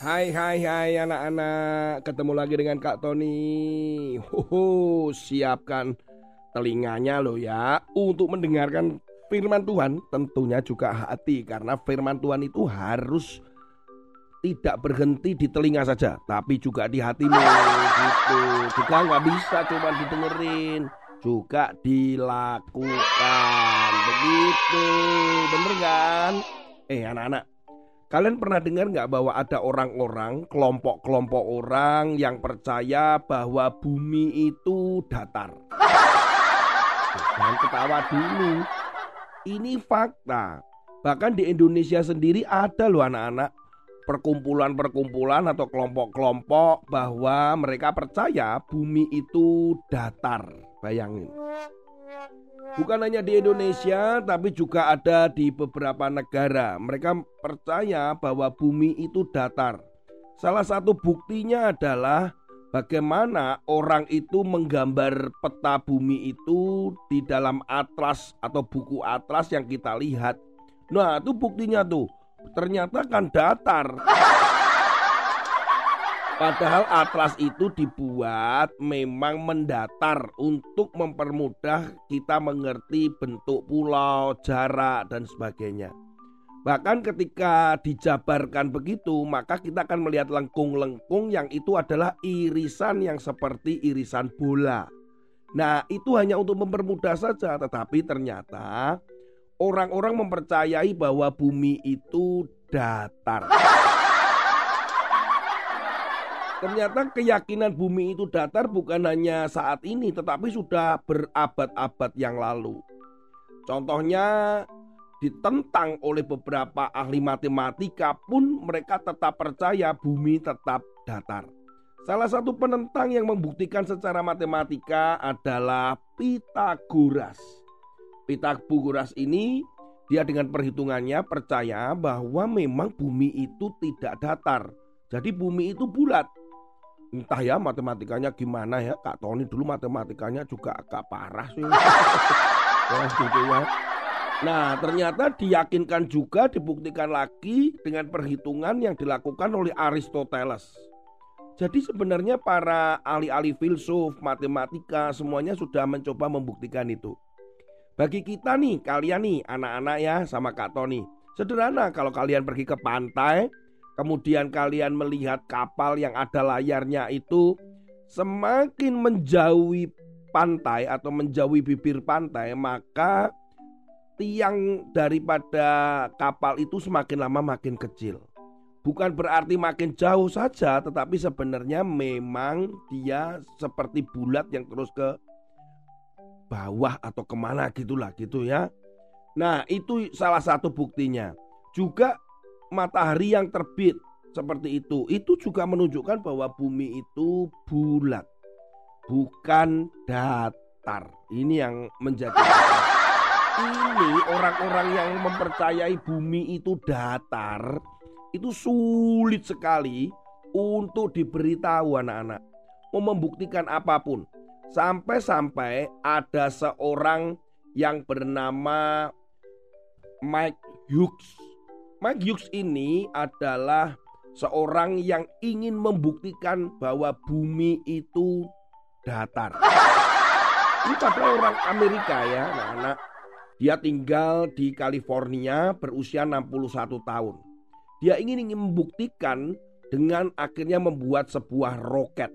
Hai hai hai anak-anak. Ketemu lagi dengan Kak Tony. Hoho, Siapkan telinganya loh ya. Untuk mendengarkan firman Tuhan Tentunya juga hati. Karena firman Tuhan itu harus Tidak berhenti di telinga saja Tapi juga di hatimu gitu. Juga nggak bisa cuma didengerin Juga dilakukan. Begitu Bener kan? Eh anak-anak Kalian pernah dengar nggak bahwa ada orang-orang, kelompok-kelompok orang yang percaya bahwa bumi itu datar? Jangan ketawa dulu. Ini fakta. Bahkan di Indonesia sendiri ada loh anak-anak perkumpulan-perkumpulan atau kelompok-kelompok bahwa mereka percaya bumi itu datar. Bayangin. Bukan hanya di Indonesia, tapi juga ada di beberapa negara. Mereka percaya bahwa bumi itu datar. Salah satu buktinya adalah bagaimana orang itu menggambar peta bumi itu di dalam atlas atau buku atlas yang kita lihat. Nah, itu buktinya tuh. Ternyata kan datar. Padahal atlas itu dibuat memang mendatar untuk mempermudah kita mengerti bentuk pulau, jarak, dan sebagainya. Bahkan ketika dijabarkan begitu, maka kita akan melihat lengkung-lengkung yang itu adalah irisan yang seperti irisan bola. Nah, itu hanya untuk mempermudah saja, tetapi ternyata orang-orang mempercayai bahwa bumi itu datar. Ternyata keyakinan bumi itu datar bukan hanya saat ini tetapi sudah berabad-abad yang lalu. Contohnya ditentang oleh beberapa ahli matematika pun mereka tetap percaya bumi tetap datar. Salah satu penentang yang membuktikan secara matematika adalah Pitagoras. Pitagoras ini dia dengan perhitungannya percaya bahwa memang bumi itu tidak datar. Jadi bumi itu bulat entah ya matematikanya gimana ya Kak Tony dulu matematikanya juga agak parah sih. Ya, gitu ya. Nah ternyata diyakinkan juga dibuktikan lagi dengan perhitungan yang dilakukan oleh Aristoteles. Jadi sebenarnya para ahli-ahli filsuf, matematika semuanya sudah mencoba membuktikan itu. Bagi kita nih, kalian nih anak-anak ya sama Kak Tony. Sederhana kalau kalian pergi ke pantai kemudian kalian melihat kapal yang ada layarnya itu semakin menjauhi pantai atau menjauhi bibir pantai, maka tiang daripada kapal itu semakin lama makin kecil. Bukan berarti makin jauh saja, tetapi sebenarnya memang dia seperti bulat yang terus ke bawah atau ke mana gitulah gitu ya. Nah itu salah satu buktinya. Juga matahari yang terbit seperti itu, itu juga menunjukkan bahwa bumi itu bulat, bukan datar. Ini yang menjadi ini orang-orang yang mempercayai bumi itu datar itu sulit sekali untuk diberitahu anak-anak mau membuktikan apa pun sampai-sampai ada seorang yang bernama Mike Hughes Hughes ini adalah seorang yang ingin membuktikan bahwa bumi itu datar. Ini pada orang Amerika ya, anak-anak. Dia tinggal di California berusia 61 tahun. Dia ingin ingin membuktikan dengan akhirnya membuat sebuah roket.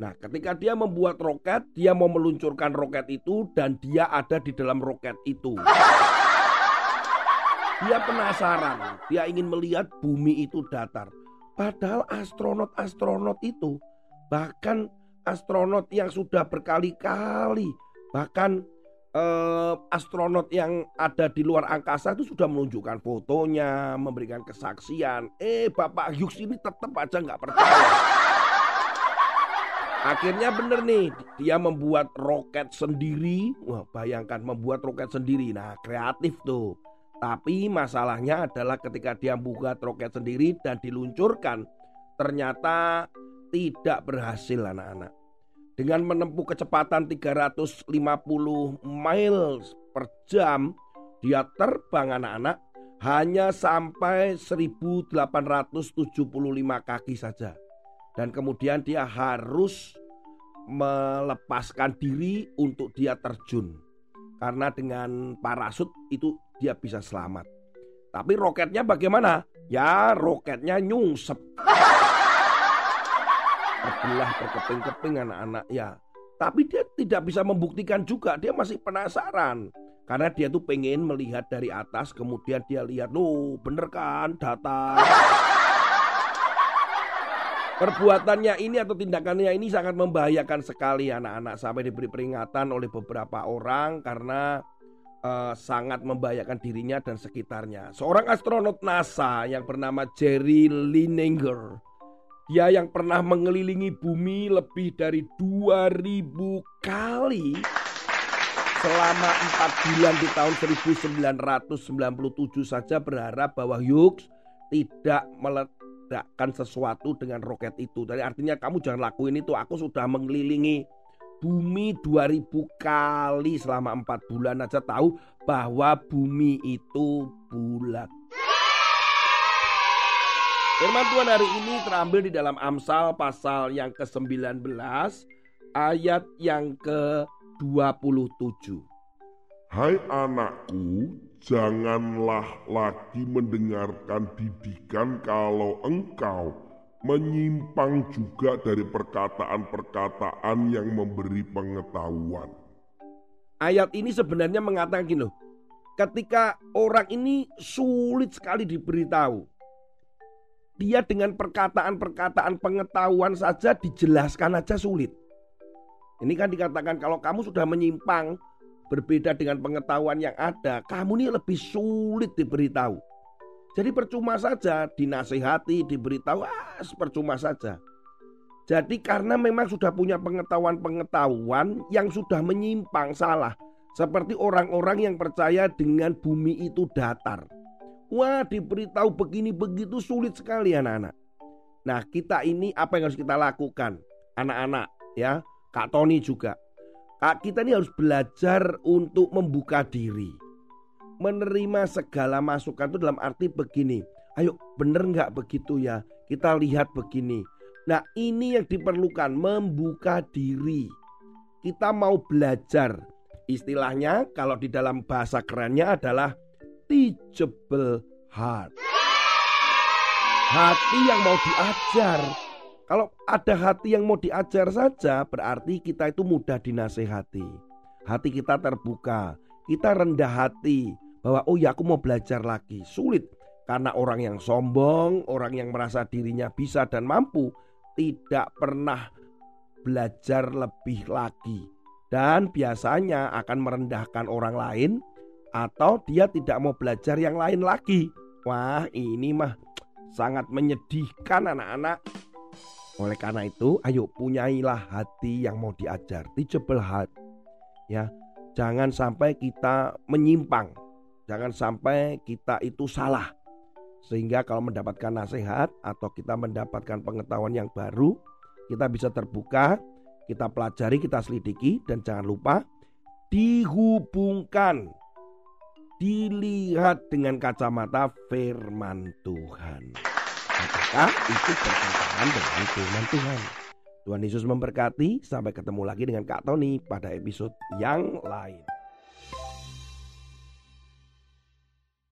Nah, ketika dia membuat roket, dia mau meluncurkan roket itu dan dia ada di dalam roket itu. Dia penasaran, dia ingin melihat bumi itu datar. Padahal astronot-astronot itu, bahkan astronot yang sudah berkali-kali, bahkan eh, astronot yang ada di luar angkasa itu sudah menunjukkan fotonya, memberikan kesaksian. Eh, Bapak Hughes ini tetap aja nggak percaya. Akhirnya bener nih, dia membuat roket sendiri. Wah, bayangkan membuat roket sendiri. Nah, kreatif tuh. Tapi masalahnya adalah ketika dia buka roket sendiri dan diluncurkan, ternyata tidak berhasil anak-anak. Dengan menempuh kecepatan 350 miles per jam, dia terbang anak-anak. hanya sampai 1875 kaki saja. Dan kemudian dia harus melepaskan diri untuk dia terjun. Karena dengan parasut itu dia bisa selamat. Tapi roketnya bagaimana? Ya roketnya nyungsep. Terbelah berkeping-keping anak-anak ya. Tapi dia tidak bisa membuktikan juga. Dia masih penasaran. Karena dia tuh pengen melihat dari atas, kemudian dia lihat, loh bener kan data. Perbuatannya ini atau tindakannya ini sangat membahayakan sekali anak-anak sampai diberi peringatan oleh beberapa orang karena uh, sangat membahayakan dirinya dan sekitarnya. Seorang astronot NASA yang bernama Jerry Linenger, dia yang pernah mengelilingi bumi lebih dari 2000 kali selama empat bulan di tahun 1997 saja berharap bahwa Hughes tidak meledakkan sesuatu dengan roket itu. Jadi artinya kamu jangan lakuin itu. Aku sudah mengelilingi bumi 2000 kali selama empat bulan aja tahu bahwa bumi itu bulat. Firman Tuhan hari ini terambil di dalam Amsal pasal yang ke-19 ayat yang ke 27. Hai anakku, janganlah lagi mendengarkan didikan kalau engkau menyimpang juga dari perkataan-perkataan yang memberi pengetahuan. Ayat ini sebenarnya mengatakan gini loh, ketika orang ini sulit sekali diberitahu. Dia dengan perkataan-perkataan pengetahuan saja dijelaskan aja sulit. Ini kan dikatakan kalau kamu sudah menyimpang berbeda dengan pengetahuan yang ada, kamu ini lebih sulit diberitahu. Jadi percuma saja dinasehati, diberitahu, ah, percuma saja. Jadi karena memang sudah punya pengetahuan-pengetahuan yang sudah menyimpang salah. Seperti orang-orang yang percaya dengan bumi itu datar. Wah diberitahu begini begitu sulit sekali anak-anak. Nah kita ini apa yang harus kita lakukan? Anak-anak ya Kak Tony juga. Kak kita ini harus belajar untuk membuka diri. Menerima segala masukan itu dalam arti begini. Ayo bener nggak begitu ya? Kita lihat begini. Nah ini yang diperlukan membuka diri. Kita mau belajar. Istilahnya kalau di dalam bahasa kerennya adalah teachable heart. Hati yang mau diajar, kalau ada hati yang mau diajar saja berarti kita itu mudah dinasehati. Hati kita terbuka, kita rendah hati bahwa oh ya aku mau belajar lagi. Sulit karena orang yang sombong, orang yang merasa dirinya bisa dan mampu tidak pernah belajar lebih lagi dan biasanya akan merendahkan orang lain atau dia tidak mau belajar yang lain lagi. Wah, ini mah sangat menyedihkan anak-anak. Oleh karena itu, ayo punyailah hati yang mau diajar, teachable heart. Ya, jangan sampai kita menyimpang. Jangan sampai kita itu salah. Sehingga kalau mendapatkan nasihat atau kita mendapatkan pengetahuan yang baru, kita bisa terbuka, kita pelajari, kita selidiki dan jangan lupa dihubungkan dilihat dengan kacamata firman Tuhan. Apakah itu bertentangan dengan firman Tuhan? Tuhan Yesus memberkati. Sampai ketemu lagi dengan Kak Tony pada episode yang lain.